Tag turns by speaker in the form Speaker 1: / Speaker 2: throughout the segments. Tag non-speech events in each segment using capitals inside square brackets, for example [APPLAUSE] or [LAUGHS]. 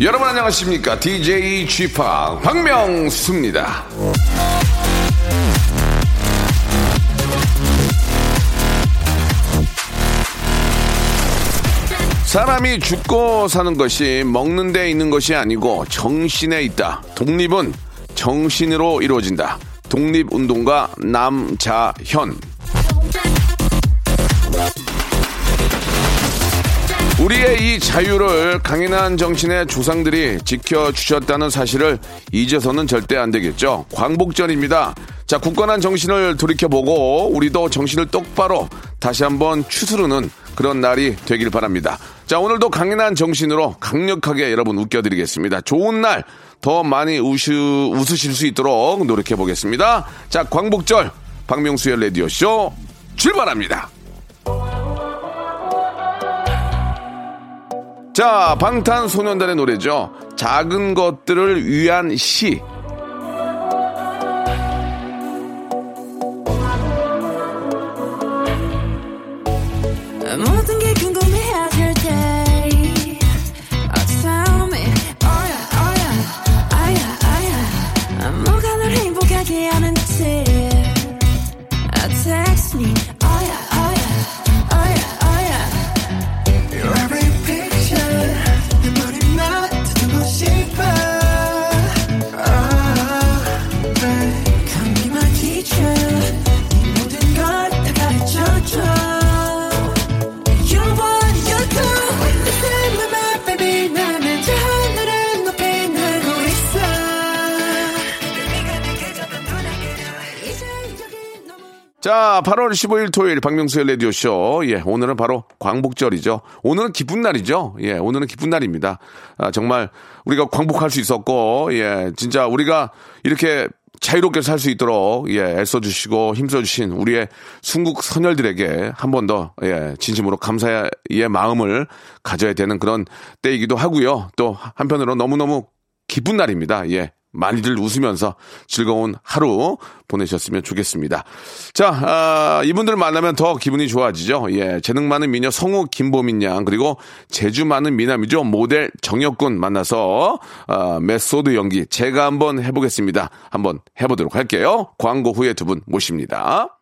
Speaker 1: 여러분 안녕하십니까 DJ g p 박명수입니다 사람이 죽고 사는 것이 먹는 데 있는 것이 아니고 정신에 있다. 독립은 정신으로 이루어진다. 독립운동가 남자현. 우리의 이 자유를 강인한 정신의 조상들이 지켜주셨다는 사실을 잊어서는 절대 안 되겠죠. 광복절입니다. 자, 굳건한 정신을 돌이켜보고 우리도 정신을 똑바로 다시 한번 추스르는 그런 날이 되길 바랍니다. 자, 오늘도 강인한 정신으로 강력하게 여러분 웃겨드리겠습니다. 좋은 날 더 많이 우슈, 웃으실 수 있도록 노력해보겠습니다. 자, 광복절 박명수의 라디오쇼 출발합니다. 자, 방탄소년단의 노래죠. 작은 것들을 위한 시. 자, 8월 15일 토요일 박명수의 라디오쇼. 예, 오늘은 바로 광복절이죠. 오늘은 기쁜 날이죠. 예, 오늘은 기쁜 날입니다. 아, 정말 우리가 광복할 수 있었고, 예, 진짜 우리가 이렇게 자유롭게 살 수 있도록 예, 애써주시고 힘써주신 우리의 순국 선열들에게 한 번 더 예, 진심으로 감사의 마음을 가져야 되는 그런 때이기도 하고요. 또 한편으로 너무너무 기쁜 날입니다. 예. 많이들 웃으면서 즐거운 하루 보내셨으면 좋겠습니다. 자, 아, 이분들 만나면 더 기분이 좋아지죠. 예, 재능 많은 미녀 성우 김보민 양 그리고 재주 많은 미남이죠 모델 정혁군 만나서 아, 메소드 연기 제가 한번 해보겠습니다. 한번 해보도록 할게요. 광고 후에 두 분 모십니다.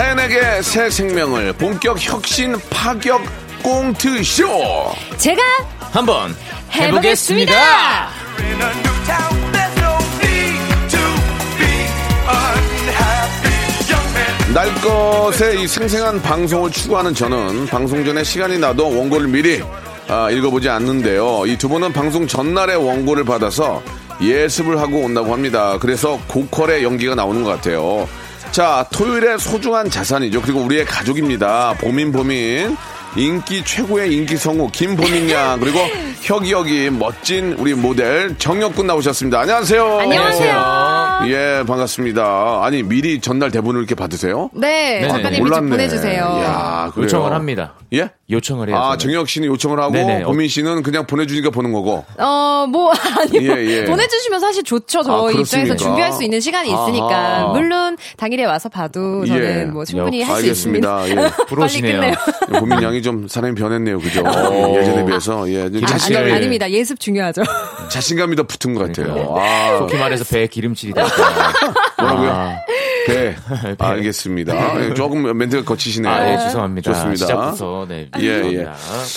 Speaker 1: 사연에게 새 생명을 본격 혁신 파격 꽁트쇼.
Speaker 2: 제가
Speaker 3: 한번
Speaker 2: 해보겠습니다.
Speaker 1: 날 것의 이 생생한 방송을 추구하는 저는 방송 전에 시간이 나도 원고를 미리 아, 읽어보지 않는데요. 이 두 분은 방송 전날에 원고를 받아서 예습을 하고 온다고 합니다. 그래서 고퀄의 연기가 나오는 것 같아요. 자, 토요일의 소중한 자산이죠. 그리고 우리의 가족입니다. 보민 보민. 인기 최고의 인기 성우 김보민 양 [LAUGHS] 그리고 혁이 혁이 멋진 우리 모델 정혁군 나오셨습니다. 안녕하세요.
Speaker 2: 안녕하세요.
Speaker 1: 예, 반갑습니다. 아니, 미리 전날 대본을 이렇게 받으세요?
Speaker 4: 네, 작가님이 좀
Speaker 1: 몰랐네.
Speaker 4: 보내주세요.
Speaker 1: 그래요?
Speaker 3: 요청을 합니다.
Speaker 1: 예?
Speaker 3: 요청을 해요.
Speaker 1: 아,
Speaker 3: 저는.
Speaker 1: 정혁 씨는 요청을 하고
Speaker 3: 네네.
Speaker 1: 보민 씨는 그냥 보내주니까 보는 거고.
Speaker 4: 어, 뭐, [LAUGHS] 아니, 뭐,
Speaker 1: 예, 예.
Speaker 4: 보내주시면 사실 좋죠. 저희
Speaker 1: 아?
Speaker 4: 입장에서 준비할 수 있는 시간이 있으니까.
Speaker 1: 아하.
Speaker 4: 물론, 당일에 와서 봐도 저는
Speaker 1: 예.
Speaker 4: 뭐 충분히
Speaker 3: 역-
Speaker 4: 할수 있습니다.
Speaker 1: 알겠습니다. 예. [LAUGHS]
Speaker 3: 부러우시네요.
Speaker 4: 빨리 끝내요.
Speaker 1: 보민 양이 좀 사람이 변했네요. 그죠? 예, 예전에 비해서. 예, 좀
Speaker 4: 아,
Speaker 1: 자신감이,
Speaker 4: 아니,
Speaker 3: 예.
Speaker 4: 아닙니다. 예습 중요하죠.
Speaker 1: 자신감이 더 붙은 것 같아요.
Speaker 3: 그러니까요.
Speaker 1: 아,
Speaker 3: 속히 말해서 배에 기름칠이 됐다.
Speaker 1: 뭐라고요? [LAUGHS]
Speaker 3: 아,
Speaker 1: 배. 알겠습니다. 예, 조금 멘트가 거치시네요.
Speaker 5: 아, 예, 죄송합니다.
Speaker 1: 좋습니다.
Speaker 5: 시작부터 네.
Speaker 1: 예, 예.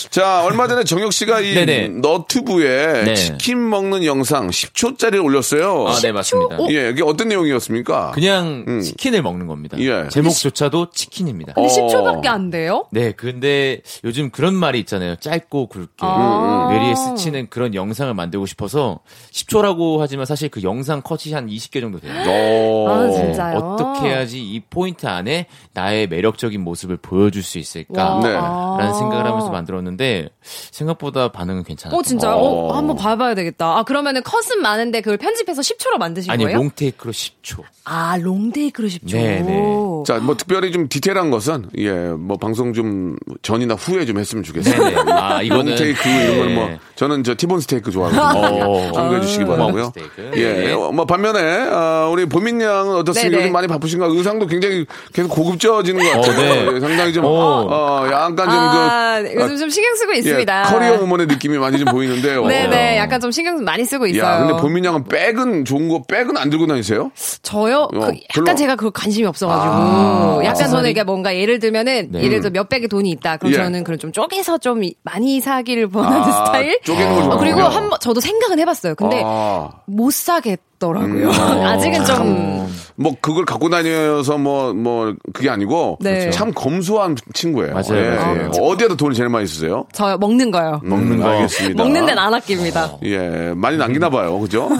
Speaker 1: 자, 얼마 전에 정혁 씨가 이
Speaker 5: 네네.
Speaker 1: 너튜브에
Speaker 5: 네.
Speaker 1: 치킨 먹는 영상 10초짜리를 올렸어요.
Speaker 5: 아, 네, 맞습니다.
Speaker 1: 예, 이게 어떤 내용이었습니까?
Speaker 5: 그냥
Speaker 1: 음.
Speaker 5: 치킨을 먹는 겁니다.
Speaker 1: 예.
Speaker 5: 제목조차도 치킨입니다.
Speaker 4: 근데
Speaker 1: 어.
Speaker 4: 10초밖에 안 돼요?
Speaker 5: 네, 근데 요즘 그런 말이 있잖아요. 짧고 굵게
Speaker 4: 아.
Speaker 5: 뇌리에 스치는 그런 영상을 만들고 싶어서 10초라고 하지만 사실 그 영상 컷이 한 20개 정도 돼요.
Speaker 1: 어.
Speaker 4: 아, 진짜요?
Speaker 5: 어 떻게 해야지 이 포인트 안에 나의 매력적인 모습을 보여줄 수 있을까?
Speaker 4: 와.
Speaker 1: 네.
Speaker 5: 라는 생각을 하면서 만들었는데 생각보다 반응은 괜찮았어요.
Speaker 4: 어, 진짜요? 어,
Speaker 1: 어.
Speaker 4: 한번 봐봐야 되겠다. 아, 그러면은 컷은 많은데 그걸 편집해서 10초로 만드신
Speaker 5: 아니
Speaker 4: 거예요?
Speaker 5: 롱테이크로 10초.
Speaker 4: 아, 롱테이크로 10초.
Speaker 5: 네, 네.
Speaker 1: 자, 뭐 특별히 좀 디테일한 것은 예, 뭐 방송 좀 전이나 후에 좀 했으면 좋겠어요.
Speaker 5: 네네. 아 이거는
Speaker 1: 롱테이크 이런 건 뭐
Speaker 5: 네.
Speaker 1: 저는 저 티본 스테이크 좋아하거든요.
Speaker 5: 어.
Speaker 1: 참고해 주시기 바라고요.
Speaker 5: 스테이크.
Speaker 1: 예,
Speaker 5: 네.
Speaker 1: 어, 뭐 반면에 아, 우리 보민 양은 어떻습니까?
Speaker 4: 네 네.
Speaker 1: 많이 바쁘신가? 의상도 굉장히 계속 고급져지는 것 같아요.
Speaker 5: 어, 네.
Speaker 1: 예, 상당히 좀
Speaker 5: 어.
Speaker 1: 어, 약간 좀
Speaker 4: 아,
Speaker 1: 그
Speaker 4: 요즘 좀 신경 쓰고
Speaker 1: 예,
Speaker 4: 있습니다.
Speaker 1: 커리어 우먼의 느낌이 많이 좀 보이는데요.
Speaker 4: 네네, 약간 좀 신경 많이 쓰고 있어요.
Speaker 1: 야, 근데 보민 양은 백은 좋은 거 백은 안 들고 다니세요?
Speaker 4: 저요? 그
Speaker 1: 어,
Speaker 4: 약간
Speaker 1: 별로-
Speaker 4: 제가 그 관심이 없어가지고.
Speaker 1: 아,
Speaker 4: 약간 저는 이게 뭔가 예를 들면은,
Speaker 5: 네.
Speaker 4: 예를 들어 몇백의 돈이 있다. 그럼
Speaker 1: 예.
Speaker 4: 저는 그럼 좀 쪼개서 좀 이- 많이 사기를 원하는
Speaker 1: 아,
Speaker 4: 스타일?
Speaker 1: 쪼개는 거
Speaker 4: 어, 그리고. 한 번, 저도 생각은 해봤어요. 근데
Speaker 1: 아.
Speaker 4: 못 사겠더라고요.
Speaker 1: 음. [LAUGHS]
Speaker 4: 아직은 좀.
Speaker 1: 뭐 그걸 갖고 다녀서 뭐뭐 그게 아니고
Speaker 4: 네.
Speaker 1: 참 검소한 친구예요.
Speaker 5: 맞아요,
Speaker 1: 예,
Speaker 5: 맞아요.
Speaker 1: 예. 어디에다 돈을 제일 많이 쓰세요?
Speaker 4: 저 먹는 거요.
Speaker 1: 먹는 거 알겠습니다.
Speaker 4: 먹는 데는 안 아낍니다.
Speaker 1: 예, 많이 남기나 봐요. 그죠? [LAUGHS]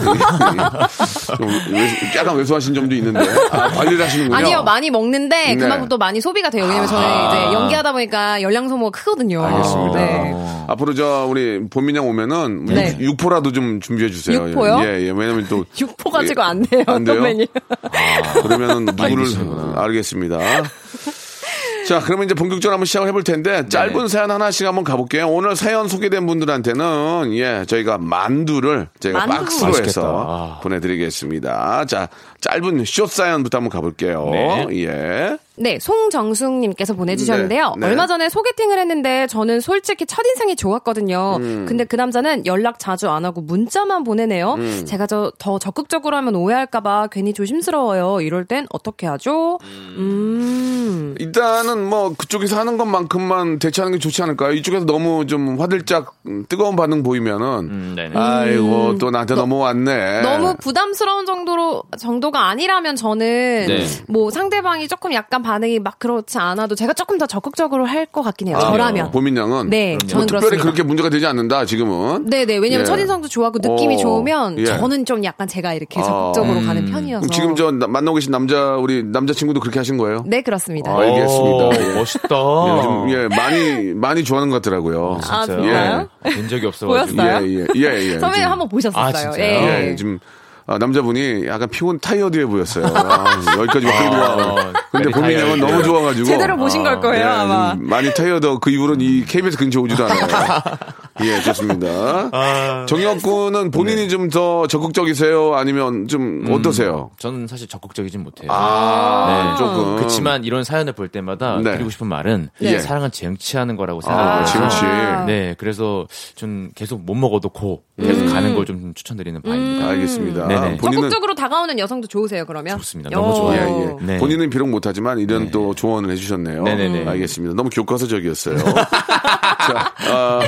Speaker 1: 좀 외- 약간 왜소하신 점도 있는데. 아, 관리를 하시는군요.
Speaker 4: 아니요, 많이 먹는데
Speaker 1: 네.
Speaker 4: 그만큼 또 많이 소비가 돼요. 왜냐면 저는 이제 연기하다 보니까 열량 소모가 크거든요.
Speaker 1: 알겠습니다.
Speaker 4: 네.
Speaker 1: 앞으로 저 우리 본민양 오면은
Speaker 4: 네.
Speaker 1: 육, 포라도좀 준비해 주세요.
Speaker 4: 육포요?
Speaker 1: 예, 예. 왜냐면 또 [LAUGHS]
Speaker 4: 육포 가지고 안 돼요.
Speaker 1: 안 돼요? 아, 그러면 누구를
Speaker 5: 알겠습니다.
Speaker 1: 알겠습니다. 자, 그러면 이제 본격적으로 한번 시작을 해볼 텐데 짧은 사연 하나씩 한번 가볼게요. 오늘 사연 소개된 분들한테는 예 저희가 만두를 저희가
Speaker 4: 만두.
Speaker 1: 박스로
Speaker 5: 맛있겠다.
Speaker 1: 해서
Speaker 5: 아.
Speaker 1: 보내드리겠습니다. 자, 짧은 숏 사연부터 한번 가볼게요.
Speaker 5: 네.
Speaker 1: 예.
Speaker 4: 네, 송정숙님께서 보내주셨는데요.
Speaker 1: 네, 네.
Speaker 4: 얼마 전에 소개팅을 했는데 저는 솔직히 첫인상이 좋았거든요.
Speaker 1: 음.
Speaker 4: 근데 그 남자는 연락 자주 안 하고 문자만 보내네요.
Speaker 1: 음.
Speaker 4: 제가 저, 더 적극적으로 하면 오해할까봐 괜히 조심스러워요. 이럴 땐 어떻게 하죠? 음.
Speaker 1: 일단은 뭐 그쪽에서 하는 것만큼만 대처하는 게 좋지 않을까요? 이쪽에서 너무 좀 화들짝 음, 뜨거운 반응 보이면은
Speaker 5: 음.
Speaker 1: 아이고 또 나한테 넘어왔네.
Speaker 4: 너무 부담스러운 정도로 정도가 아니라면 저는
Speaker 5: 네.
Speaker 4: 뭐 상대방이 조금 약간 반응이 막 그렇지 않아도 제가 조금 더 적극적으로 할 것 같긴 해요.
Speaker 1: 아,
Speaker 4: 저라면.
Speaker 1: 보민 양은
Speaker 4: 네,
Speaker 1: 뭐
Speaker 4: 저는
Speaker 1: 특별히
Speaker 4: 그렇습니다.
Speaker 1: 그렇게 문제가 되지 않는다 지금은.
Speaker 4: 네 네. 왜냐면
Speaker 1: 예.
Speaker 4: 첫인상도 좋아하고 느낌이
Speaker 1: 어,
Speaker 4: 좋으면
Speaker 1: 예.
Speaker 4: 저는 좀 약간 제가 이렇게 적극적으로
Speaker 5: 음.
Speaker 4: 가는 편이어서.
Speaker 1: 그럼 지금 저 나- 만나고 계신 남자 우리 남자 친구도 그렇게 하신 거예요?
Speaker 4: 네 그렇습니다.
Speaker 1: 아, 알 겠습니다.
Speaker 5: 오,
Speaker 1: 예.
Speaker 5: 멋있다.
Speaker 1: 예, 요즘 예 많이 많이 좋아하는 것 같더라고요.
Speaker 4: 아,
Speaker 5: 진짜요?
Speaker 4: 진짜요?
Speaker 5: 본 적이 없어가지고.
Speaker 4: 보였어요?
Speaker 1: 예, 예, 예, 예.
Speaker 4: 선배님 한번 보셨었어요.
Speaker 5: 아, 진짜요?
Speaker 4: 예.
Speaker 1: 예, 지금 아, 남자분이 약간 피곤 타이어드해 보였어요. 아, 여기까지 와 끌고 와.
Speaker 5: 어,
Speaker 1: 근데 양은
Speaker 5: tired.
Speaker 1: 너무 좋아가지고.
Speaker 4: 제대로 보신 걸 거예요
Speaker 1: 예,
Speaker 4: 아마.
Speaker 1: 좀 많이 타이어드 그 이후로는 이 KBS 근처 오지도 않아요. [LAUGHS] 예, 좋습니다. 정혁 군은 본인이 좀더 적극적이세요? 아니면 좀 어떠세요?
Speaker 5: 저는 사실 적극적이진 못해요.
Speaker 1: 아,
Speaker 5: 네.
Speaker 1: 조금.
Speaker 5: 그렇지만 이런 사연을 볼 때마다
Speaker 1: 네.
Speaker 5: 드리고 싶은 말은
Speaker 1: 네.
Speaker 5: 사랑은 쟁취하는 거라고
Speaker 1: 아,
Speaker 5: 생각을 해요.
Speaker 1: 쟁취.
Speaker 5: 네, 그래서 좀 계속 못 먹어도 고 계속 가는 걸 좀 추천드리는 바입니다.
Speaker 1: 알겠습니다.
Speaker 5: 네네.
Speaker 1: 본인은
Speaker 4: 적극적으로 다가오는 여성도 좋으세요 그러면?
Speaker 5: 좋습니다. 너무
Speaker 4: 어.
Speaker 5: 좋아요.
Speaker 1: 예, 예.
Speaker 5: 네.
Speaker 1: 본인은 비록 못하지만 이런 또 조언을 해주셨네요.
Speaker 5: 네네네.
Speaker 1: 알겠습니다. 너무 교과서적이었어요. [LAUGHS] 자, 아,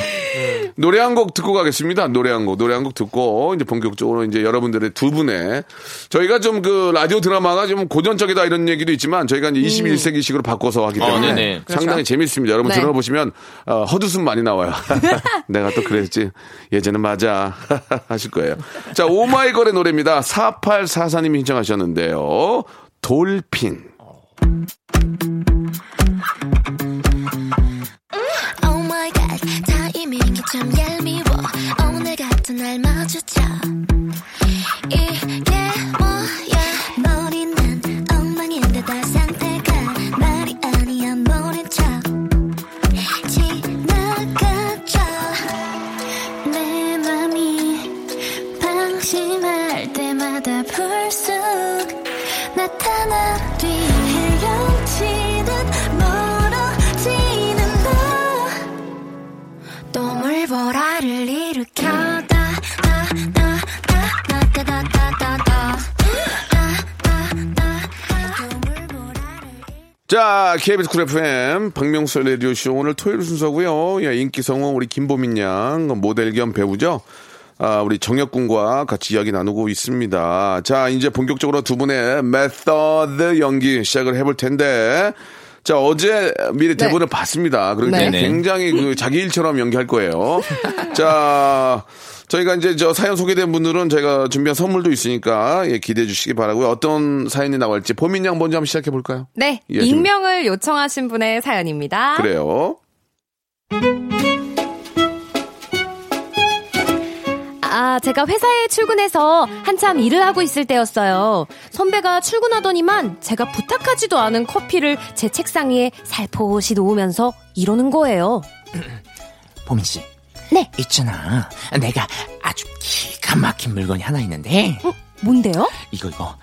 Speaker 1: 노래 한 곡 듣고 가겠습니다. 노래 한 곡, 노래 한 곡 듣고 이제 본격적으로 이제 여러분들의 두 분의 저희가 좀 그 라디오 드라마가 좀 고전적이다 이런 얘기도 있지만 저희가 이제 21세기식으로 바꿔서 하기
Speaker 5: 어,
Speaker 1: 때문에
Speaker 5: 네네.
Speaker 1: 상당히 재밌습니다. 여러분
Speaker 4: 네.
Speaker 1: 들어보시면 어, 헛웃음 많이 나와요. [LAUGHS] 내가 또 그랬지. 예전에 맞아. [LAUGHS] 하실 거예요. 자, 오마이걸의 노래입니다. 4844님이 신청하셨는데요. 돌핀.
Speaker 6: 참 얄미워. 오늘 같은 날 마주쳐. 이게 뭐야? 머리는 엉망인데 다 상태가 말이 아니야. 모른 척 지나가죠. 내 맘이 방심할 때마다 불쑥 나타나 뒤 헤엄치
Speaker 1: 자, KBS 쿨 FM 박명수 라디오쇼 오늘 토요일 순서고요. 예, 인기 성우 우리 김보민 양 모델 겸 배우죠. 아, 우리 정혁군과 같이 이야기 나누고 있습니다. 자, 이제 본격적으로 두 분의 메서드 연기 시작을 해볼 텐데. 자, 어제 미리 대본을 봤습니다. 때문에
Speaker 5: 네.
Speaker 1: 굉장히 그 자기 일처럼 연기할 거예요. [LAUGHS] 자, 저희가 이제 저 사연 소개된 분들은 저희가 준비한 선물도 있으니까 예, 기대해 주시기 바라고요. 어떤 사연이 나올지 보민 양 먼저 한번 시작해 볼까요?
Speaker 4: 네,
Speaker 1: 예, 좀-
Speaker 4: 익명을 요청하신 분의 사연입니다.
Speaker 1: 그래요.
Speaker 4: 아, 제가 회사에 출근해서 한참 일을 하고 있을 때였어요. 선배가 출근하더니만 제가 부탁하지도 않은 커피를 제 책상 위에 살포시 놓으면서 이러는 거예요. [CLEARS THROAT]
Speaker 5: 보민 씨.
Speaker 4: 네.
Speaker 5: 있잖아. 내가 아주 기가 막힌 물건이 하나 있는데.
Speaker 4: 어, 뭔데요?
Speaker 5: 이거 이거.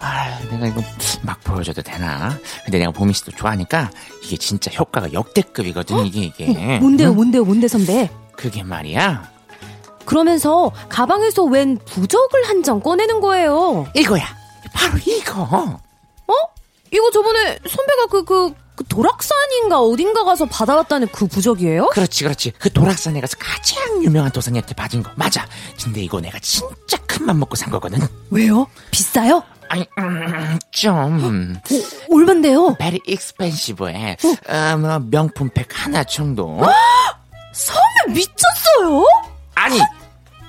Speaker 5: 아, 내가 이거 막 보여줘도 되나? 근데 내가 보민 씨도 좋아하니까 이게 진짜 효과가 역대급이거든. 이게 이게.
Speaker 4: 뭔데요, 뭔데요, 뭔데 선배?
Speaker 5: 그게 말이야.
Speaker 4: 그러면서 가방에서 웬 부적을 한 장 꺼내는 거예요.
Speaker 5: 이거야. 바로 이거.
Speaker 4: 어? 이거 저번에 선배가 그, 그, 그 도락산인가 어딘가 가서 받아왔다는 그 부적이에요?
Speaker 5: 그렇지, 그렇지. 그 도락산에 가서 가장 유명한 도사님한테 받은 거. 맞아. 근데 이거 내가 진짜 큰 맘 먹고 산 거거든.
Speaker 4: 왜요? 비싸요?
Speaker 5: 아니, 음, 좀.
Speaker 4: 오, 얼만데요?
Speaker 5: very expensive해. 어, 뭐 명품백 하나 정도.
Speaker 4: 선배 미쳤어요?
Speaker 5: 아니,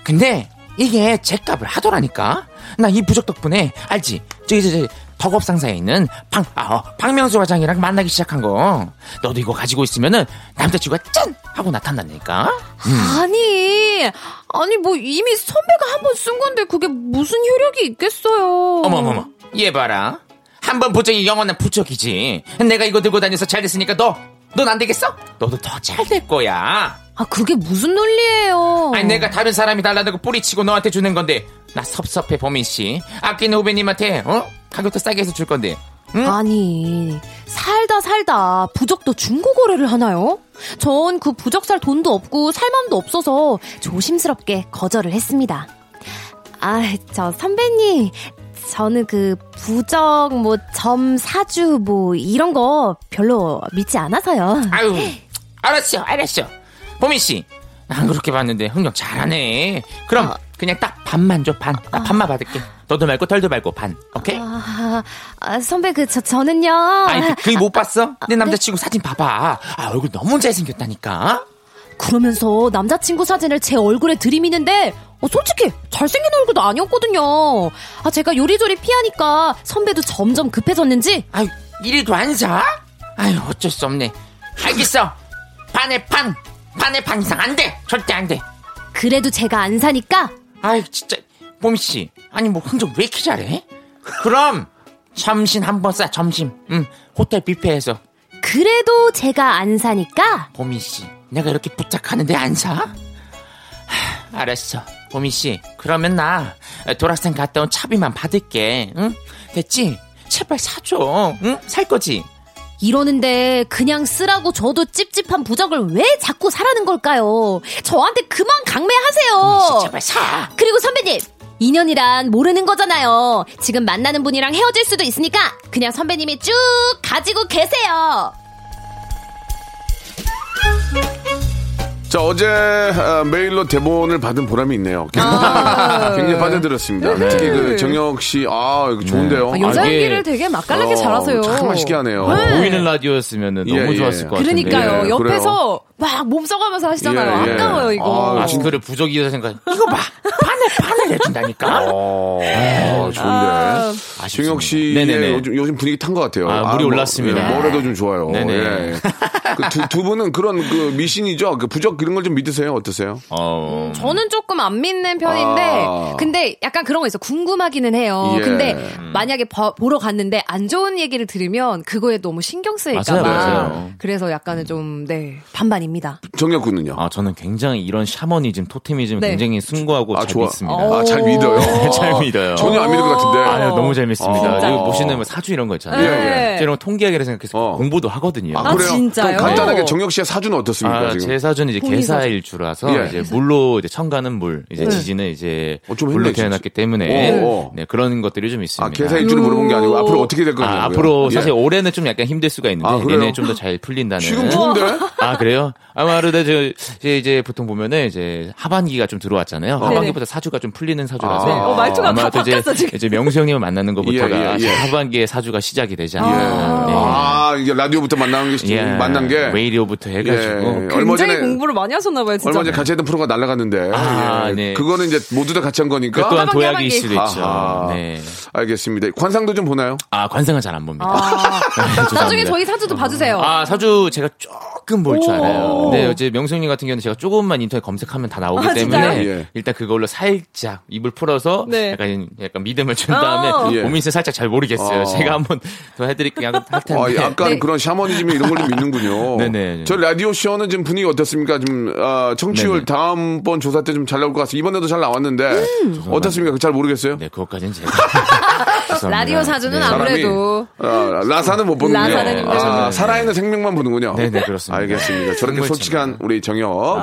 Speaker 5: 근데 이게 제 값을 하더라니까. 나 이 부적 덕분에 알지? 저기 저기 덕업상사에 있는 방, 아, 어, 박명수 과장이랑 만나기 시작한 거. 너도 이거 가지고 있으면은 남자친구가 짠 하고 나타난다니까.
Speaker 4: 아니, 아니 뭐 이미 선배가 한 번 쓴 건데 그게 무슨 효력이 있겠어요.
Speaker 5: 어머머머, 얘 봐라. 한 번 부적이 영원한 부적이지. 내가 이거 들고 다녀서 잘 됐으니까 너, 넌 안 되겠어? 너도 더 잘 될 거야.
Speaker 4: 아 그게 무슨 논리예요?
Speaker 5: 아니 내가 다른 사람이 달라고 뿌리치고 너한테 주는 건데 나 섭섭해 범인 씨. 아끼는 후배님한테 어 가격도 싸게 해서 줄 건데. 응?
Speaker 4: 아니 살다 살다 부적도 중고 거래를 하나요? 전 그 부적 살 돈도 없고 살 맘도 없어서 조심스럽게 거절을 했습니다. 아 저 선배님 저는 그 부적 뭐 점 사주 뭐 이런 거 별로 믿지 않아서요.
Speaker 5: 아유 알았어 알았어. 범인 씨. 난 그렇게 봤는데 흥정 잘하네. 그럼 그냥 딱 반만 줘 반. 나 반만 받을게. 너도 말고 덜도 말고 반. 오케이?
Speaker 4: 아, 아, 선배 그 저 저는요.
Speaker 5: 아니 그게 못 봤어? 내 남자친구 사진 봐봐. 아 얼굴 너무 잘생겼다니까.
Speaker 4: 그러면서 남자친구 사진을 제 얼굴에 들이미는데 어, 솔직히 잘생긴 얼굴도 아니었거든요. 아 제가 요리조리 피하니까 선배도 점점 급해졌는지
Speaker 5: 아유 이리도 안 사? 아유 어쩔 수 없네. 알겠어. 반에 반. 반에 반 이상 안 돼. 절대 안 돼.
Speaker 4: 그래도 제가 안 사니까
Speaker 5: 아이 진짜. 봄이 씨 아니 뭐 흥정 왜 이렇게 잘해? 그럼 점심 한 번 싸 점심. 응 호텔 뷔페에서.
Speaker 4: 그래도 제가 안 사니까?
Speaker 5: 봄이 씨 내가 이렇게 부탁하는데 안 사? 하, 알았어. 봄이 씨 그러면 나 도락산 갔다 온 차비만 받을게. 응? 됐지? 제발 사줘. 응? 살 거지?
Speaker 4: 이러는데 그냥 쓰라고 저도 찝찝한 부적을 왜 자꾸 사라는 걸까요? 저한테 그만 강매하세요.
Speaker 5: 제발 사
Speaker 4: 그리고 선배님 인연이란 모르는 거잖아요. 지금 만나는 분이랑 헤어질 수도 있으니까 그냥 선배님이 쭉 가지고 계세요.
Speaker 1: 자, 어제 아, 메일로 대본을 받은 보람이 있네요. [LAUGHS] 굉장히,
Speaker 4: 아.
Speaker 1: 굉장히 빠져들었습니다. 특히 그 정혁 씨, 아, 이거 좋은데요.
Speaker 4: 아, 여자
Speaker 5: 아, 이게-
Speaker 4: 연기를 되게 맛깔나게
Speaker 1: 어,
Speaker 4: 잘하세요.
Speaker 1: 참 맛있게 하네요.
Speaker 4: 네.
Speaker 5: 보이는 라디오였으면
Speaker 1: 예,
Speaker 5: 너무
Speaker 1: 예.
Speaker 5: 좋았을 것 같은데
Speaker 4: 그러니까요.
Speaker 1: 예,
Speaker 4: 옆에서 막 몸 써가면서 하시잖아요.
Speaker 1: 예, 예.
Speaker 4: 아까워요 이거.
Speaker 1: 아,
Speaker 5: 아, 그를 부적이라 생각. 이거 봐, 반을 [LAUGHS] 반을 해준다니까.
Speaker 1: 어, 아, 좋은데.
Speaker 5: 아쉽습니다.
Speaker 1: 정혁 씨의
Speaker 5: 네네네.
Speaker 1: 요즘, 요즘 분위기 탄 것 같아요.
Speaker 5: 아, 물이 올랐습니다.
Speaker 1: 예, 뭐라도 좀 좋아요.
Speaker 5: 네네.
Speaker 1: 예. 그 두, 두 분은 그런 그 미신이죠. 그 부적 이런 걸 좀 믿으세요. 어떠세요?
Speaker 5: 어.
Speaker 4: 저는 조금 안 믿는 편인데,
Speaker 1: 아.
Speaker 4: 근데 약간 그런 거 있어. 궁금하기는 해요.
Speaker 1: 예.
Speaker 4: 근데
Speaker 5: 음.
Speaker 4: 만약에 봐- 보러 갔는데 안 좋은 얘기를 들으면 그거에 너무 신경 쓰일까봐.
Speaker 5: 맞아요.
Speaker 4: 그래서 약간은 좀, 네, 반반입니다.
Speaker 1: 정혁 군은요?
Speaker 5: 아, 저는 굉장히 이런 샤머니즘, 토테미즘
Speaker 4: 네.
Speaker 5: 굉장히 숭고하고
Speaker 1: 아,
Speaker 5: 잘
Speaker 1: 좋아.
Speaker 5: 믿습니다.
Speaker 4: 어.
Speaker 1: 아, 잘 믿어요. [LAUGHS]
Speaker 5: 잘 믿어요.
Speaker 1: 전혀 안 믿을 것 같은데.
Speaker 5: 아유, 너무 재밌습니다.
Speaker 1: 진짜.
Speaker 5: 이거 보시는 뭐 사주 이런 거 있잖아요.
Speaker 4: 네.
Speaker 5: 이런 거 통계학이라 생각해서
Speaker 1: 어.
Speaker 5: 공부도 하거든요.
Speaker 1: 아,
Speaker 4: 아,
Speaker 1: 그래요?
Speaker 4: 진짜요?
Speaker 1: 그럼 간단하게 정혁 씨의 사주는 어떻습니까,
Speaker 5: 아,
Speaker 1: 지금?
Speaker 5: 제 사주는 이제. 개사일주라서
Speaker 1: 예.
Speaker 5: 이제 물로 이제 천가는 물, 이제
Speaker 4: 네.
Speaker 5: 지지는 이제
Speaker 1: 어, 좀
Speaker 5: 물로 태어났기 때문에
Speaker 1: 오, 오.
Speaker 5: 네, 그런 것들이 좀 있습니다.
Speaker 1: 아, 계사일주를 물어본 게 아니고 앞으로 어떻게 될 거냐고요.
Speaker 5: 아, 앞으로
Speaker 1: 예.
Speaker 5: 사실 올해는 좀 약간 힘들 수가 있는데
Speaker 1: 아?
Speaker 5: 내년에 좀 더 잘 풀린다는.
Speaker 1: 지금 좋은데?
Speaker 5: 아 그래요? 아마도 저 이제, 이제 보통 보면은 이제 하반기가 좀 들어왔잖아요. 하반기부터 사주가 좀 풀리 는 사주라서
Speaker 1: 네. 어,
Speaker 4: 말투가 다
Speaker 5: 아마도 이제,
Speaker 4: 바뀌었어, 지금.
Speaker 5: 이제 명수 형님을 만나는 것부터가
Speaker 1: 예, 예, 예.
Speaker 5: 하반기에 사주가 시작이 되지
Speaker 1: 예.
Speaker 5: 않나. 네.
Speaker 1: 아, 이게 라디오부터 만난 게,
Speaker 5: 예.
Speaker 1: 만난 게.
Speaker 5: 웨이리오부터 해가지고
Speaker 1: 예. 얼마
Speaker 4: 굉장히
Speaker 1: 전에,
Speaker 4: 공부를 많이 하셨나 봐요, 진짜.
Speaker 1: 얼마 전에 같이 했던 프로가 날아갔는데.
Speaker 5: 아,
Speaker 1: 예.
Speaker 5: 네.
Speaker 1: 그거는 이제 모두 다 같이 한 거니까.
Speaker 5: 그 또한
Speaker 4: 하반기,
Speaker 5: 도약일
Speaker 4: 하반기.
Speaker 5: 수도 있죠. 네.
Speaker 1: 알겠습니다. 관상도 좀 보나요?
Speaker 5: 아 관상은 잘 안 봅니다.
Speaker 4: 아, [LAUGHS]
Speaker 5: 죄송합니다.
Speaker 4: 나중에 저희 사주도 봐주세요.
Speaker 5: 아 사주 제가 조금 볼줄
Speaker 4: 오.
Speaker 5: 알아요. 근데 어제 명수님 같은 경우는 제가 조금만 인터넷 검색하면 다 나오기
Speaker 4: 아,
Speaker 5: 때문에?
Speaker 1: 예.
Speaker 5: 일단 그걸로 살짝 입을 풀어서
Speaker 4: 네.
Speaker 5: 약간 약간 믿음을 준
Speaker 4: 어.
Speaker 5: 다음에
Speaker 1: 예.
Speaker 5: 고민을 살짝 잘 모르겠어요.
Speaker 1: 어.
Speaker 5: 제가 한번 더 해드릴게요. 할 텐데.
Speaker 1: 아, 약간
Speaker 4: 네.
Speaker 1: 그런 샤머니즘이 이런 걸좀 믿는군요.
Speaker 5: 네네. [LAUGHS]
Speaker 1: 저 라디오 쇼는 지금 분위기 어떻습니까? 좀 아, 청취율
Speaker 5: 네네.
Speaker 1: 다음번 조사 때 좀 잘 나올 것 같습니다. 이번에도 잘 나왔는데 어떻습니까? 잘 모르겠어요.
Speaker 5: 네, 그것까지는 제가. [LAUGHS]
Speaker 4: 라디오 사주는
Speaker 5: 네.
Speaker 4: 아무래도.
Speaker 1: 아, 라사는 못 보는군요.
Speaker 4: 라사는
Speaker 1: 아. 살아있는 생명만 보는군요.
Speaker 5: 네 네, 그렇습니다.
Speaker 1: 알겠습니다. 저렇게 솔직한 우리 정혁.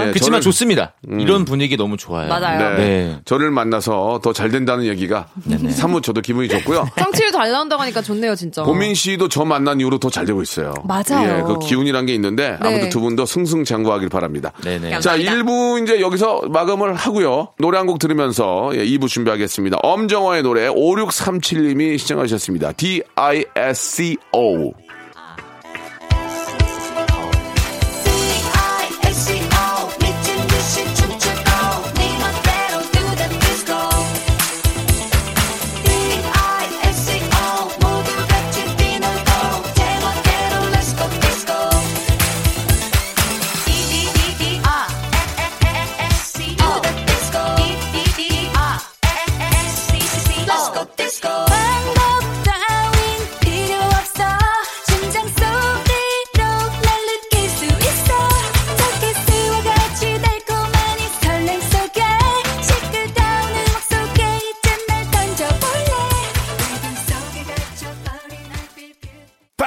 Speaker 1: 예,
Speaker 5: 그렇지만 좋습니다. 이런 분위기 너무 좋아요.
Speaker 4: 맞아요.
Speaker 1: 네.
Speaker 5: 네.
Speaker 1: 저를 만나서 더 잘 된다는 얘기가 사뭇 저도 기분이 좋고요. [LAUGHS]
Speaker 4: 청취율 잘 나온다고 하니까 좋네요, 진짜.
Speaker 1: 고민 씨도 저 만난 이후로 더 잘 되고 있어요.
Speaker 4: 맞아요.
Speaker 1: 예, 그 기운이란 게 있는데
Speaker 4: 네.
Speaker 1: 아무튼 두 분도 승승장구하길 바랍니다.
Speaker 5: 네네.
Speaker 1: 자,
Speaker 4: 감사합니다.
Speaker 1: 1부 이제 여기서 마감을 하고요. 노래 한 곡 들으면서 예, 2부 준비하겠습니다. 엄정화의 노래 5637님이 시청하셨습니다. D-I-S-C-O.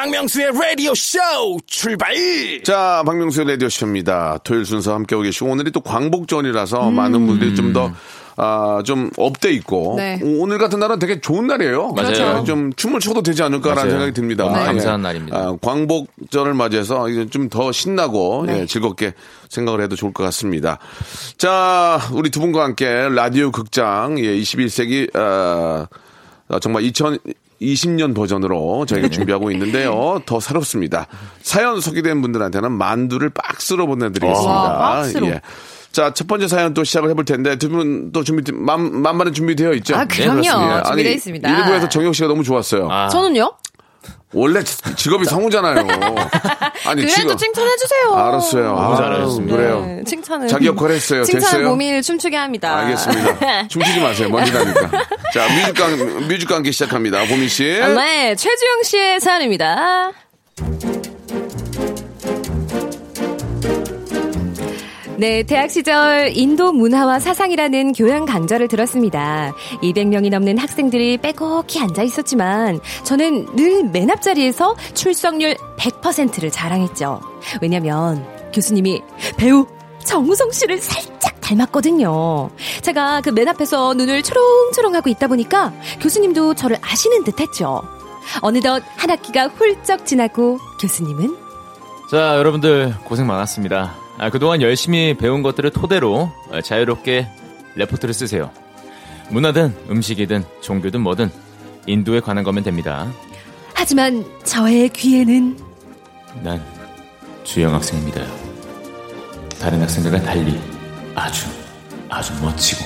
Speaker 7: 박명수의 라디오 쇼 출발!
Speaker 1: 자, 박명수의 라디오 쇼입니다. 토요일 순서 함께하고 계시고, 오늘이 또 광복절이라서 많은 분들이 좀 더, 아, 좀 up돼 있고,
Speaker 4: 네.
Speaker 1: 오- 오늘 같은 날은 되게 좋은 날이에요.
Speaker 5: 맞아요.
Speaker 1: 예, 좀 춤을 춰도 되지 않을까라는
Speaker 5: 맞아요.
Speaker 1: 생각이 듭니다.
Speaker 5: 너무
Speaker 1: 예.
Speaker 5: 감사한 날입니다.
Speaker 1: 아, 광복절을 맞이해서 좀 더 신나고, 예, 즐겁게 생각을 해도 좋을 것 같습니다. 자, 우리 두 분과 함께 라디오 극장, 예, 21세기, 아, 아, 정말 2020년 버전으로 저희가 준비하고 있는데요. 더 새롭습니다. 사연 소개된 분들한테는 만두를 박스로 보내드리겠습니다.
Speaker 4: 와, 박스로.
Speaker 1: 예. 자, 첫 번째 사연 또 시작을 해볼 텐데 두 분 또 준비, 만, 만반의 준비되어 있죠?
Speaker 4: 아, 그럼요.
Speaker 5: 그렇습니다.
Speaker 4: 준비되어 있습니다.
Speaker 1: 일부에서 정혁 씨가 너무 좋았어요.
Speaker 5: 아,
Speaker 4: 저는요?
Speaker 1: 원래 지- 직업이 성우잖아요. [LAUGHS] 아니,
Speaker 4: 그래도
Speaker 1: 직업.
Speaker 4: 칭찬해 주세요.
Speaker 1: 알았어요.
Speaker 5: 너무
Speaker 1: 아유,
Speaker 5: 잘하셨습니다.
Speaker 1: 그래요.
Speaker 4: 네, 칭찬을.
Speaker 1: 자기 역할 했어요. 됐어요?
Speaker 4: 고민을 춤추게 합니다.
Speaker 1: 알겠습니다. [LAUGHS] 춤추지 마세요. 먼지 나니까. 자, 뮤직강, 뮤직과 함께 시작합니다. 보미 씨.
Speaker 4: 네, 최주영 씨의 사연입니다. 네, 대학 시절 인도 문화와 사상이라는 교양 강좌를 들었습니다. 200명이 넘는 학생들이 빼곡히 앉아 있었지만 저는 늘 맨 앞자리에서 출석률 100%를 자랑했죠. 왜냐면 교수님이 배우 정우성 씨를 살짝 닮았거든요. 제가 그 맨 앞에서 눈을 초롱초롱 하고 있다 보니까 교수님도 저를 아시는 듯 했죠. 어느덧 한 학기가 훌쩍 지나고 교수님은
Speaker 5: 자, 여러분들 고생 많았습니다. 아, 그동안 열심히 배운 것들을 토대로 아, 자유롭게 레포트를 쓰세요. 문화든 음식이든 종교든 뭐든 인도에 관한 거면 됩니다.
Speaker 4: 하지만 저의 귀에는
Speaker 5: 난 주영 학생입니다. 다른 학생들과 달리 아주 아주 멋지고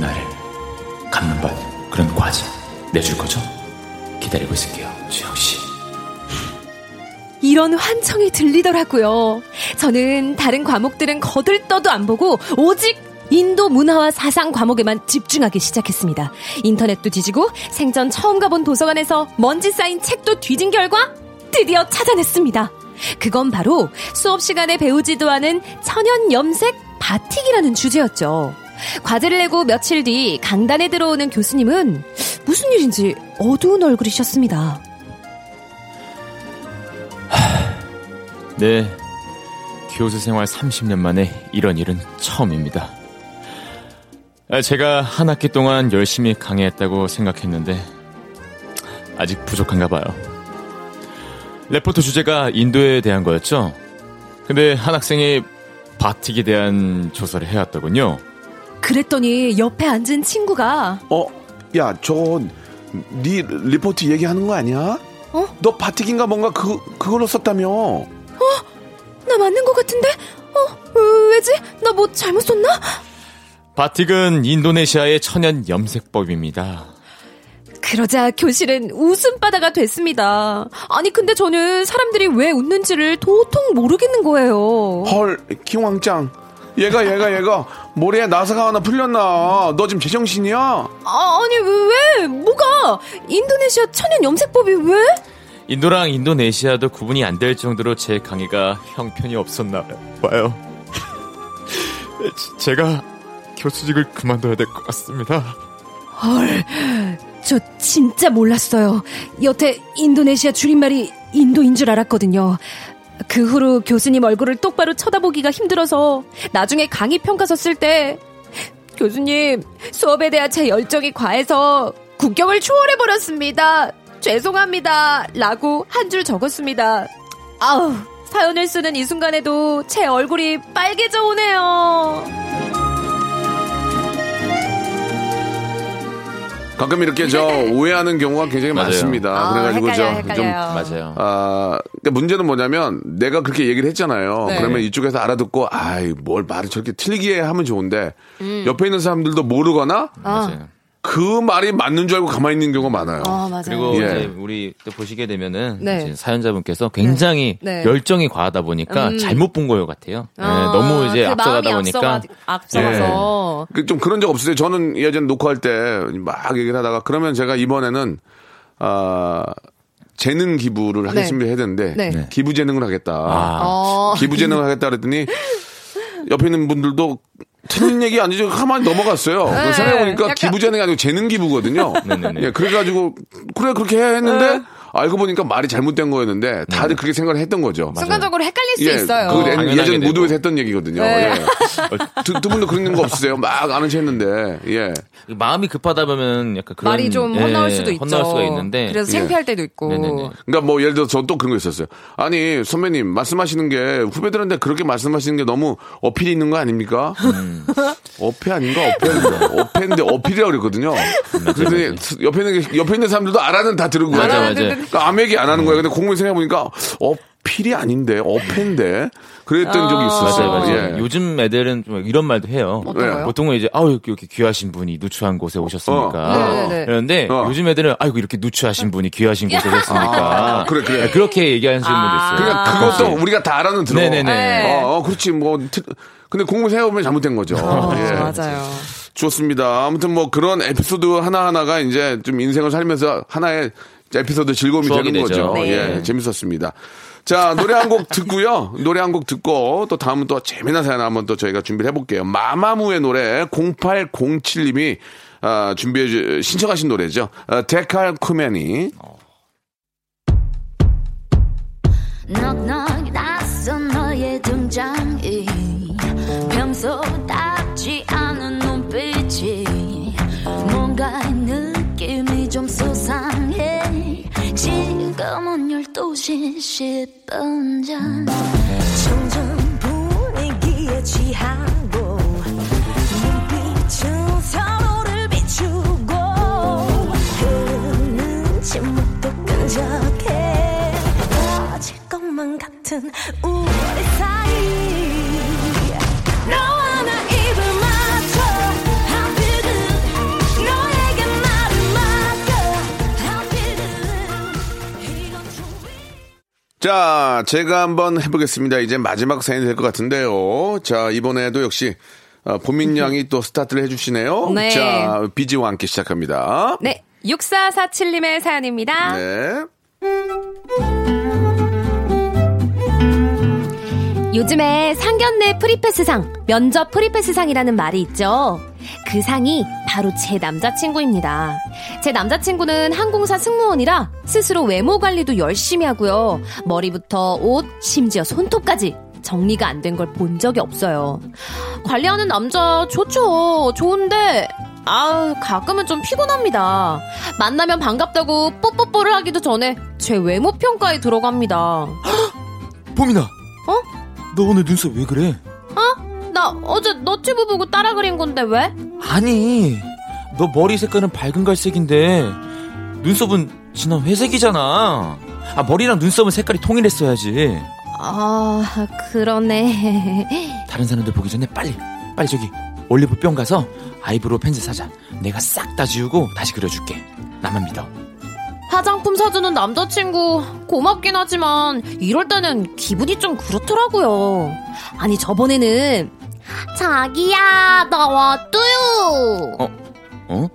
Speaker 5: 나를 감명받는 그런 과제 내줄 거죠? 기다리고 있을게요, 주영 씨.
Speaker 4: 이런 환청이 들리더라고요. 저는 다른 과목들은 거들떠도 안 보고 오직 인도 문화와 사상 과목에만 집중하기 시작했습니다. 인터넷도 뒤지고 생전 처음 가본 도서관에서 먼지 쌓인 책도 뒤진 결과 드디어 찾아냈습니다. 그건 바로 수업 시간에 배우지도 않은 천연 염색 바틱이라는 주제였죠. 과제를 내고 며칠 뒤 강단에 들어오는 교수님은 무슨 일인지 어두운 얼굴이셨습니다.
Speaker 5: 네. 교수 생활 30년 만에 이런 일은 처음입니다. 아, 제가 한 학기 동안 열심히 강의했다고 생각했는데 아직 부족한가 봐요. 레포트 주제가 인도에 대한 거였죠. 근데 한 학생이 바틱에 대한 조사를 해왔더군요.
Speaker 4: 그랬더니 옆에 앉은 친구가
Speaker 1: 어, 야, 저거 네 리포트 얘기하는 거 아니야?
Speaker 4: 어?
Speaker 1: 너 바틱인가 뭔가 그 그걸로 썼다며?
Speaker 4: 나 맞는 것 같은데? 어, 왜지? 나 뭐 잘못 썼나?
Speaker 5: 바틱은 인도네시아의 천연 염색법입니다.
Speaker 4: 그러자 교실은 웃음바다가 됐습니다. 아니 근데 저는 사람들이 왜 웃는지를 도통 모르겠는 거예요.
Speaker 1: 헐, 킹왕짱. 얘가 얘가 얘가 모래에 나사가 하나 풀렸나? 너 지금 제정신이야?
Speaker 4: 아, 아니 왜? 뭐가? 인도네시아 천연 염색법이 왜?
Speaker 5: 인도랑 인도네시아도 구분이 안 될 정도로 제 강의가 형편이 없었나 봐요. [LAUGHS] 제가 교수직을 그만둬야 될 것 같습니다.
Speaker 4: 헐, 저 진짜 몰랐어요. 여태 인도네시아 줄임말이 인도인 줄 알았거든요. 그 후로 교수님 얼굴을 똑바로 쳐다보기가 힘들어서 나중에 강의 평가서 쓸 때 교수님 수업에 대한 제 열정이 과해서 국경을 초월해버렸습니다. 죄송합니다. 라고 한 줄 적었습니다. 아우, 사연을 쓰는 이 순간에도 제 얼굴이 빨개져 오네요.
Speaker 1: 가끔 이렇게 저 오해하는 경우가 굉장히
Speaker 5: 맞아요.
Speaker 1: 많습니다.
Speaker 4: 아,
Speaker 1: 그래가지고
Speaker 4: 헷갈려요,
Speaker 1: 저 좀
Speaker 4: 헷갈려요.
Speaker 5: 맞아요.
Speaker 1: 아, 근데 문제는 뭐냐면 내가 그렇게 얘기를 했잖아요.
Speaker 4: 네.
Speaker 1: 그러면 이쪽에서 알아듣고 아이 뭘 말을 저렇게 틀리게 하면 좋은데
Speaker 4: 음.
Speaker 1: 옆에 있는 사람들도 모르거나
Speaker 5: 맞아요.
Speaker 1: 그 말이 맞는 줄 알고 가만히 있는 경우가 많아요.
Speaker 4: 아, 맞아요.
Speaker 5: 그리고
Speaker 1: 예.
Speaker 5: 이제 우리 또 보시게 되면은
Speaker 4: 네.
Speaker 5: 이제 사연자분께서 굉장히
Speaker 4: 네. 네.
Speaker 5: 열정이 과하다 보니까
Speaker 4: 음.
Speaker 5: 잘못 본 거요 같아요. 예,
Speaker 4: 아,
Speaker 5: 너무 이제
Speaker 4: 그
Speaker 5: 앞서가다
Speaker 4: 마음이
Speaker 5: 보니까
Speaker 4: 앞서가- 앞서가서.
Speaker 1: 그좀 그런 적 없으세요? 저는 예전 녹화할 때 막 얘기를 하다가 그러면 제가 이번에는 아 재능 기부를 하겠습니다 해야 되는데
Speaker 4: 네.
Speaker 5: 네.
Speaker 1: 기부 재능을 하겠다.
Speaker 5: 아.
Speaker 4: 어.
Speaker 1: 기부 재능을 하겠다 그랬더니 옆에 있는 분들도 틀린 얘기 아니죠. 가만히 넘어갔어요.
Speaker 4: 네,
Speaker 1: 생각해보니까
Speaker 4: 약간-
Speaker 1: 기부 재능이 아니고 재능 기부거든요.
Speaker 5: 네네네.
Speaker 1: 예, 그래가지고 그래 그렇게 해야 했는데
Speaker 4: 네.
Speaker 1: 알고 보니까 말이 잘못된 거였는데 다들 그렇게 생각을 했던 거죠.
Speaker 4: 순간적으로 헷갈릴 수
Speaker 1: 예,
Speaker 4: 있어요.
Speaker 1: 그 예전
Speaker 5: 되고.
Speaker 1: 무도에서 했던 얘기거든요.
Speaker 4: 네.
Speaker 1: 예. 두, 두 분도 그런 거 없으세요? 막 아는 체 했는데, 예.
Speaker 5: 마음이 급하다 보면 약간 그런
Speaker 4: 말이 좀
Speaker 5: 예,
Speaker 4: 헛나올 수도 있죠.
Speaker 5: 헛나올 수가 있는데
Speaker 4: 그래서
Speaker 1: 예.
Speaker 4: 창피할 때도 있고.
Speaker 5: 네네네.
Speaker 1: 그러니까 뭐 예를 들어서 저또 그런 거 있었어요. 아니 선배님 말씀하시는 게 후배들한테 그렇게 말씀하시는 게 너무 어필이 있는 거 아닙니까?
Speaker 5: 음. [LAUGHS]
Speaker 1: 어필 아닌가? 어필 어필인데 어필이라고 그랬거든요. 그랬더니 옆에 있는 게- 옆에 있는 사람들도 알아는 다 들은 거예요.
Speaker 5: 맞아, 맞아.
Speaker 1: 그러니까 아무 얘기 안 하는 거예요. 근데 공부에 생각해 보니까 어필이 아닌데 어패인데 그랬던 적이 있었어요.
Speaker 5: 맞아요, 맞아요.
Speaker 1: 예.
Speaker 5: 요즘 애들은 좀 이런 말도 해요.
Speaker 4: 어떤 거요?
Speaker 5: 보통은 이제 아우 이렇게, 귀하신 분이 누추한 곳에 오셨습니까?
Speaker 4: 어. 네네네.
Speaker 5: 그런데
Speaker 1: 어.
Speaker 5: 요즘 애들은 아이고 이렇게 누추하신 분이 귀하신 곳에 오셨습니까?
Speaker 1: 아, 그래, 그래.
Speaker 5: 그렇게 얘기하는 분도 있어요.
Speaker 1: 그러니까 그것도 우리가 다 알아는 들어.
Speaker 5: 네네네.
Speaker 4: 네.
Speaker 1: 어, 어, 그렇지 뭐. 트- 근데 공부 생각해보면 잘못된 거죠. 예.
Speaker 4: 맞아요.
Speaker 1: 좋습니다. 아무튼 뭐 그런 에피소드 하나하나가 이제 좀 인생을 살면서 하나의 에피소드 즐거움이 되는
Speaker 5: 되죠.
Speaker 1: 거죠.
Speaker 4: 네.
Speaker 1: 예, 재밌었습니다. 자, 노래 한 곡 듣고요. [LAUGHS] 노래 한 곡 듣고 또 다음은 또 재미난 사연 한번 또 저희가 준비를 해볼게요. 마마무의 노래 0807님이 아, 준비해 주, 신청하신 노래죠. 아, 데칼 쿠메니.
Speaker 6: 넉넉 낯선 너의 등장이 평소답 10분 전. 점점 분위기에 취하고 눈빛은 서로를 비추고 흐르는 침묵도 끈적해. 터질 것만 같은
Speaker 1: 자, 제가 한번 해보겠습니다. 이제 마지막 사연이 될 것 같은데요. 자, 이번에도 역시 어, 보민 양이 또 스타트를 해주시네요.
Speaker 4: 네.
Speaker 1: 자, BG와 함께 시작합니다.
Speaker 4: 네. 6447님의 사연입니다.
Speaker 1: 네.
Speaker 4: 요즘에 상견례 free pass상, 면접 free pass상이라는 말이 있죠. 그 상이 바로 제 남자친구입니다. 제 남자친구는 항공사 승무원이라 스스로 외모 관리도 열심히 하고요. 머리부터 옷, 심지어 손톱까지 정리가 안 된 걸 본 적이 없어요. 관리하는 남자 좋죠. 좋은데 아 가끔은 좀 피곤합니다. 만나면 반갑다고 뽀뽀뽀를 하기도 전에 제 외모 평가에 들어갑니다.
Speaker 5: 봄이나.
Speaker 4: 어?
Speaker 5: 너 오늘 눈썹 왜 그래?
Speaker 4: 어? 나 어제 너튜브 보고 따라 그린 건데 왜?
Speaker 5: 아니, 너 머리 색깔은 밝은 갈색인데 눈썹은 진한 회색이잖아. 아 머리랑 눈썹은 색깔이 통일했어야지.
Speaker 4: 아 그러네. [LAUGHS]
Speaker 5: 다른 사람들 보기 전에 빨리 빨리 저기 올리브 뿅 가서 eyebrow pencil 사자. 내가 싹 다 지우고 다시 그려줄게. 나만 믿어.
Speaker 4: 화장품 사주는 남자친구 고맙긴 하지만 이럴 때는 기분이 좀 그렇더라고요. 아니 저번에는 자기야 나왔어요.
Speaker 5: 어? 어?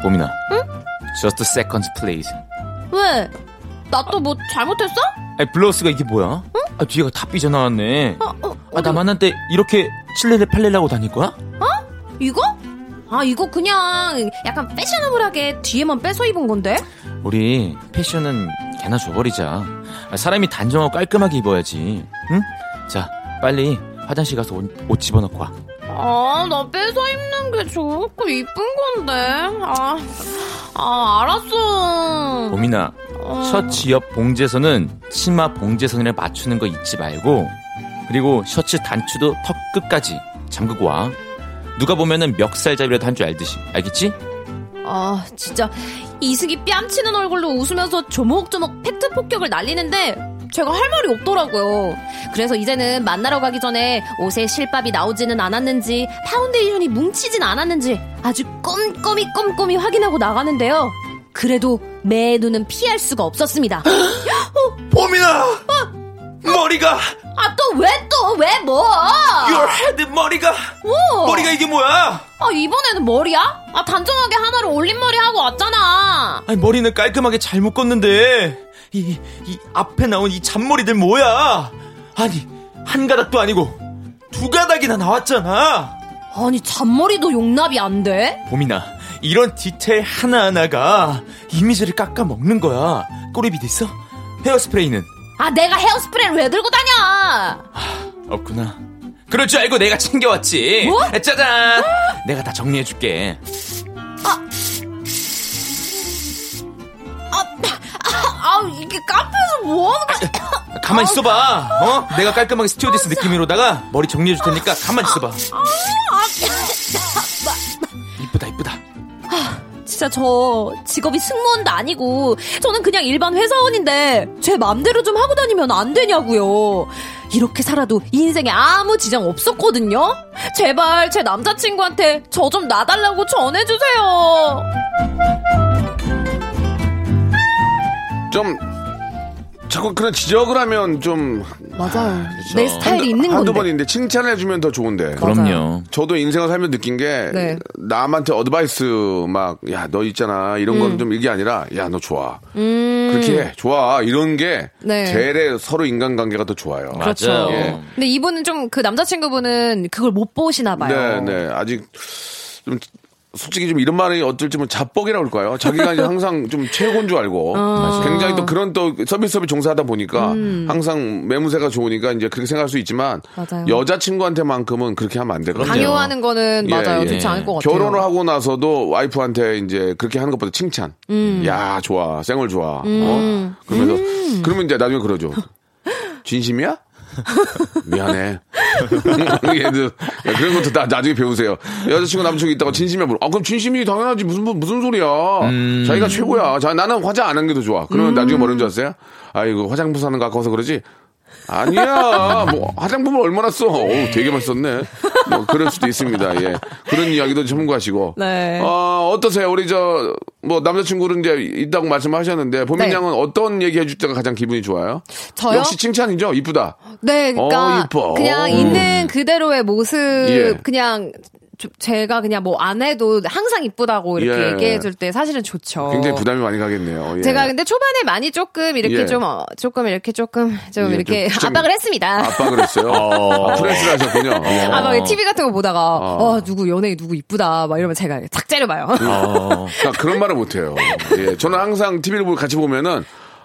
Speaker 5: 봄이나. 응? Just a second, please.
Speaker 4: 왜? 나 또뭐 잘못했어?
Speaker 5: 아니 블러스가 이게 뭐야? 아 뒤에가 다 삐져나왔네.
Speaker 4: 어, 어,
Speaker 5: 아 나 만날 때 이렇게 칠레를 팔레라고 다닐 거야?
Speaker 4: 이거? 아 이거 그냥 약간 패셔너블하게 뒤에만 빼서 입은 건데?
Speaker 5: 우리 패션은 개나 줘버리자. 아, 사람이 단정하고 깔끔하게 입어야지. 응? 자, 빨리 화장실 가서 옷, 옷 집어넣고 와.
Speaker 4: 아, 나 빼서 입는 게 좋고 이쁜 건데. 아, 아 알았어.
Speaker 5: 봄이나
Speaker 4: 어.
Speaker 5: 셔츠 옆 봉제선은 치마 봉제선이랑 맞추는 거 잊지 말고 그리고 셔츠 단추도 턱 끝까지 잠그고 와. 누가 보면은 멱살잡이라도 한 줄 알듯이 알겠지?
Speaker 4: 아, 진짜 이승기 뺨치는 얼굴로 웃으면서 조목조목 팩트 폭격을 날리는데 제가 할 말이 없더라고요. 그래서 이제는 만나러 가기 전에 옷에 실밥이 나오지는 않았는지 파운데이션이 뭉치진 않았는지 아주 꼼꼼히 꼼꼼히 확인하고 나가는데요. 그래도 매 눈은 피할 수가 없었습니다.
Speaker 5: 보민아 머리가
Speaker 4: 아, 또 왜 또 왜 뭐?
Speaker 5: your head 머리가
Speaker 4: 어.
Speaker 5: 머리가 이게 뭐야?
Speaker 4: 아, 이번에는 머리야? 아, 단정하게 하나를 올림머리 하고 왔잖아.
Speaker 5: 아니 머리는 깔끔하게 잘 묶었는데 이, 이 앞에 나온 이 잔머리들 뭐야? 아니 한 가닥도 아니고 두 가닥이나 나왔잖아.
Speaker 4: 아니, 잔머리도 용납이 안 돼?
Speaker 5: 봄이나 이런 디테일 하나하나가 이미지를 깎아 먹는 거야. 꼬리빗 있어? 헤어스프레이는
Speaker 4: 아, 내가 헤어스프레이를 왜 들고 다녀?
Speaker 5: 없구나. 그럴 줄 알고 내가 챙겨왔지.
Speaker 4: 뭐?
Speaker 5: 짜잔. 내가 다 정리해줄게.
Speaker 4: 아, 이게 카페에서 뭐 하는 거야?
Speaker 5: 가만 있어봐. 어? 내가 깔끔하게 스튜어디스 느낌으로다가 머리 정리해줄 테니까 가만 있어봐. 이쁘다 이쁘다.
Speaker 4: 진짜 저 직업이 승무원도 아니고 저는 그냥 일반 회사원인데 제 맘대로 좀 하고 다니면 안 되냐고요. 이렇게 살아도 인생에 아무 지장 없었거든요. 제발 제 남자친구한테 저 좀 놔달라고 전해주세요.
Speaker 1: 좀 자꾸 그런 지적을 하면 좀
Speaker 4: 맞아요. 내 스타일이 있는
Speaker 1: 한두
Speaker 4: 건데.
Speaker 1: 번인데 칭찬을 해주면 더 좋은데.
Speaker 5: 그럼요.
Speaker 1: 저도 인생을 살면서 느낀 게
Speaker 4: 네.
Speaker 1: 남한테 어드바이스 막 야 너 있잖아 이런
Speaker 4: 음.
Speaker 1: 건좀 이게 아니라 야 너 좋아 그렇게 해 좋아 이런 게
Speaker 4: 네.
Speaker 1: 제일 서로 인간관계가 더 좋아요.
Speaker 4: 그렇죠.
Speaker 5: 맞아요.
Speaker 1: 예.
Speaker 4: 근데 이분은 좀 그 남자친구분은 그걸 못 보시나 봐요.
Speaker 1: 네, 네. 아직 좀 솔직히 좀 이런 말이 어쩔지 뭐 자뻑이라고 할까요? 자기가 이제 [LAUGHS] 항상 좀 최고인 줄 알고
Speaker 4: 어.
Speaker 1: 굉장히 또 그런 또 서비스업에 종사하다 보니까
Speaker 4: 음.
Speaker 1: 항상 매무새가 좋으니까 이제 그렇게 생각할 수 있지만
Speaker 4: 맞아요.
Speaker 1: 여자친구한테만큼은 그렇게 하면 안 되거든요.
Speaker 4: 강요하는 거는
Speaker 1: 예,
Speaker 4: 맞아요.
Speaker 1: 예.
Speaker 4: 좋지 않을 것 같아요.
Speaker 1: 결혼을 하고 나서도 와이프한테 이제 그렇게 하는 것보다 칭찬.
Speaker 4: 음.
Speaker 1: 야, 좋아. 생얼 좋아. 어? 그러면서 그러면 이제 나중에 그러죠. [LAUGHS] 진심이야? [LAUGHS] 미안해. [LAUGHS] 얘들 그런 것도 다 나중에 배우세요. 여자친구 남자친구 있다고 진심이야 물어. 아 그럼 진심이 당연하지 무슨 무슨 소리야. 자기가 최고야. 자 나는 화장 안 하는 게더 좋아. 그러면 나중에 뭐라는 줄 아세요? 아이고 화장품 사는 거 아까워서 그러지. 아니야. 뭐 화장품을 얼마나 써? 어우, 되게 많이 썼네. 뭐 그럴 수도 있습니다. 예. 그런 이야기도 참고하시고.
Speaker 4: 네.
Speaker 1: 어, 어떠세요? 우리 저 뭐 남자친구는 이제 있다고 말씀하셨는데 보민
Speaker 4: 네.
Speaker 1: 양은 어떤 얘기 해줄 때가 가장 기분이 좋아요?
Speaker 4: 저요?
Speaker 1: 역시 칭찬이죠. 이쁘다.
Speaker 4: 네, 그러니까
Speaker 1: 어, 이뻐.
Speaker 4: 그냥
Speaker 1: 어.
Speaker 4: 있는 그대로의 모습
Speaker 1: 예.
Speaker 4: 그냥 좀 제가 그냥 뭐 안 해도 항상 이쁘다고 이렇게
Speaker 1: 예.
Speaker 4: 얘기해 줄 때 사실은 좋죠.
Speaker 1: 굉장히 부담이 많이 가겠네요. 예.
Speaker 4: 제가 근데 초반에 많이 조금 이렇게
Speaker 1: 예.
Speaker 4: 좀 어, 조금 이렇게 조금 좀
Speaker 1: 예,
Speaker 4: 이렇게
Speaker 1: 좀- 좀
Speaker 4: 압박을 했습니다.
Speaker 1: 압박을 했어요. [LAUGHS] 아, 프레스를 하셨군요. 예.
Speaker 4: 아, 막 TV 같은 거 보다가, 어, 누구, 연예인 누구 이쁘다, 막 이러면 제가 착 째려봐요.
Speaker 8: 어.
Speaker 1: 아, 그런 말을 못 해요. 예, 저는 항상 TV를 같이 보면은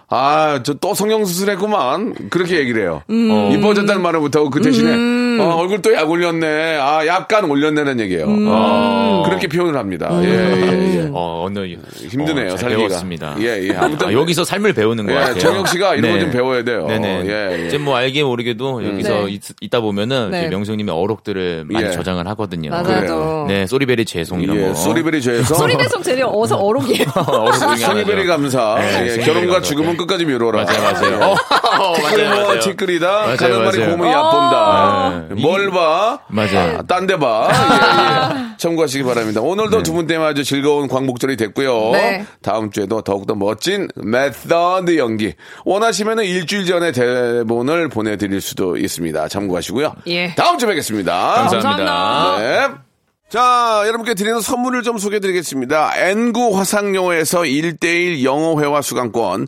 Speaker 1: 아, 저 또 성형수술 했구만. 그렇게 얘기를 해요.
Speaker 4: 음.
Speaker 1: 이뻐졌다는 말을 못하고 그 대신에 어, 얼굴 또 약 올렸네. 아, 약간 올렸네는 얘기예요.
Speaker 4: 음.
Speaker 1: 아, 그렇게 표현을 합니다. 예, 예, 예.
Speaker 8: 어, 오늘
Speaker 1: 힘드네요,
Speaker 8: 어, 잘
Speaker 1: 살기가.
Speaker 8: 배웠습니다.
Speaker 1: 예, 예. 아무튼
Speaker 8: 아, 여기서 삶을 배우는 것
Speaker 1: 예,
Speaker 8: 같아요.
Speaker 1: 정혁 씨가 이런 거좀 배워야 돼요.
Speaker 8: 네네.
Speaker 1: 예, 예.
Speaker 8: 이제 뭐 알게 모르게도 여기서
Speaker 4: 네.
Speaker 8: 있, 다 보면은
Speaker 4: 네.
Speaker 8: 이제 명수님의 어록들을 많이
Speaker 1: 예.
Speaker 8: 저장을 하거든요.
Speaker 4: 맞아요.
Speaker 8: 네, sorry very 죄송 이런
Speaker 1: 예,
Speaker 8: 거.
Speaker 1: sorry very 죄에서
Speaker 4: sorry very 죄송 제일 어서 [LAUGHS] 어록이에요.
Speaker 1: sorry very 감사.
Speaker 8: 네,
Speaker 1: 예,
Speaker 8: sorry very
Speaker 1: 결혼과. 죽음은 끝까지 미뤄라.
Speaker 8: 맞아요, 맞아요.
Speaker 1: 예.
Speaker 8: 어,
Speaker 1: 티끌 [LAUGHS]
Speaker 8: 맞아요,
Speaker 1: 모아
Speaker 8: 맞아요.
Speaker 1: 티끌이다.
Speaker 8: 맞아요,
Speaker 1: 가는 말이
Speaker 8: 맞아요.
Speaker 1: 고우면 얕본다.
Speaker 8: 네.
Speaker 1: 뭘 봐?
Speaker 8: 맞아요.
Speaker 1: 딴데 봐. 예, 예. 참고하시기 바랍니다. 오늘도 두분 때문에 아주 즐거운 광복절이 됐고요.
Speaker 4: 네.
Speaker 1: 다음 주에도 더욱더 멋진 메서드 연기. 원하시면 일주일 전에 대본을 보내드릴 수도 있습니다. 참고하시고요.
Speaker 4: 예.
Speaker 1: 다음 주에 뵙겠습니다.
Speaker 8: 감사합니다.
Speaker 1: 네. 자, 여러분께 드리는 선물을 좀 소개해 드리겠습니다. N구 화상영어에서 1대1 영어회화 수강권,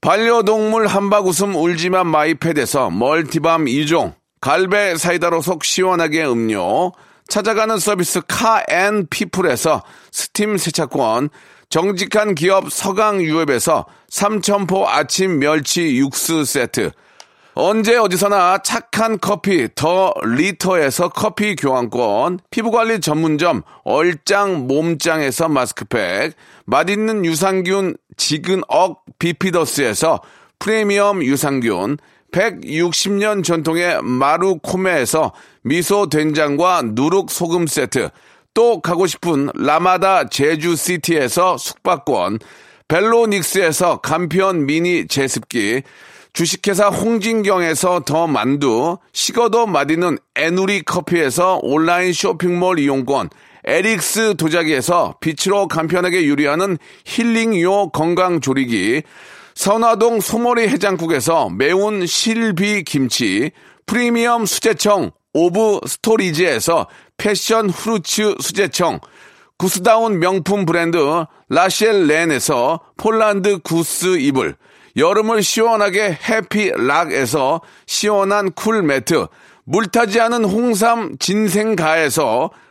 Speaker 1: 반려동물 한바구음 울지만 마이패드에서 multi balm 2종, 갈배 사이다로 속 시원하게 음료, 찾아가는 서비스 카앤 피플에서 스팀 세차권, 정직한 기업 서강유업에서 삼천포 아침 멸치 육수 세트, 언제 어디서나 착한 커피 더 리터에서 커피 교환권, 피부관리 전문점 얼짱 몸짱에서 마스크팩, 맛있는 유산균 지근억 비피더스에서 프리미엄 유산균, 160년 전통의 마루코메에서 미소 된장과 누룩 소금 세트, 또 가고 싶은 라마다 제주시티에서 숙박권, 벨로닉스에서 간편 미니 제습기, 주식회사 홍진경에서 더 만두, 식어도 맛있는 에누리 커피에서 온라인 쇼핑몰 이용권, 에릭스 도자기에서 빛으로 간편하게 요리하는 힐링요 건강조리기, 선화동 소머리 해장국에서 매운 실비 김치, 프리미엄 수제청 오브 스토리지에서 passion fruits 수제청, 구스다운 명품 브랜드 라셸 렌에서 폴란드 구스 이불, 여름을 시원하게 해피락에서 시원한 쿨 매트, 물타지 않은 홍삼 진생가에서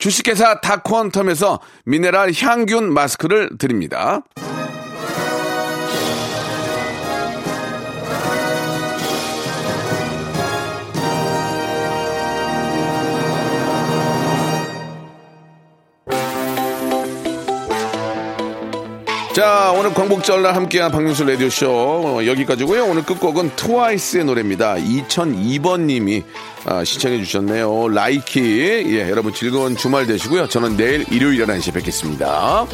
Speaker 1: 주식회사 다콘텀에서 미네랄 향균 마스크를 드립니다. 자, 오늘 광복절날 함께한 박명수 라디오쇼 어, 여기까지고요 오늘 끝곡은 트와이스의 노래입니다. 2002번님이 아, 시청해 주셨네요. 라이키. 예, 여러분 즐거운 주말 되시고요. 저는 내일 일요일 11시에 뵙겠습니다.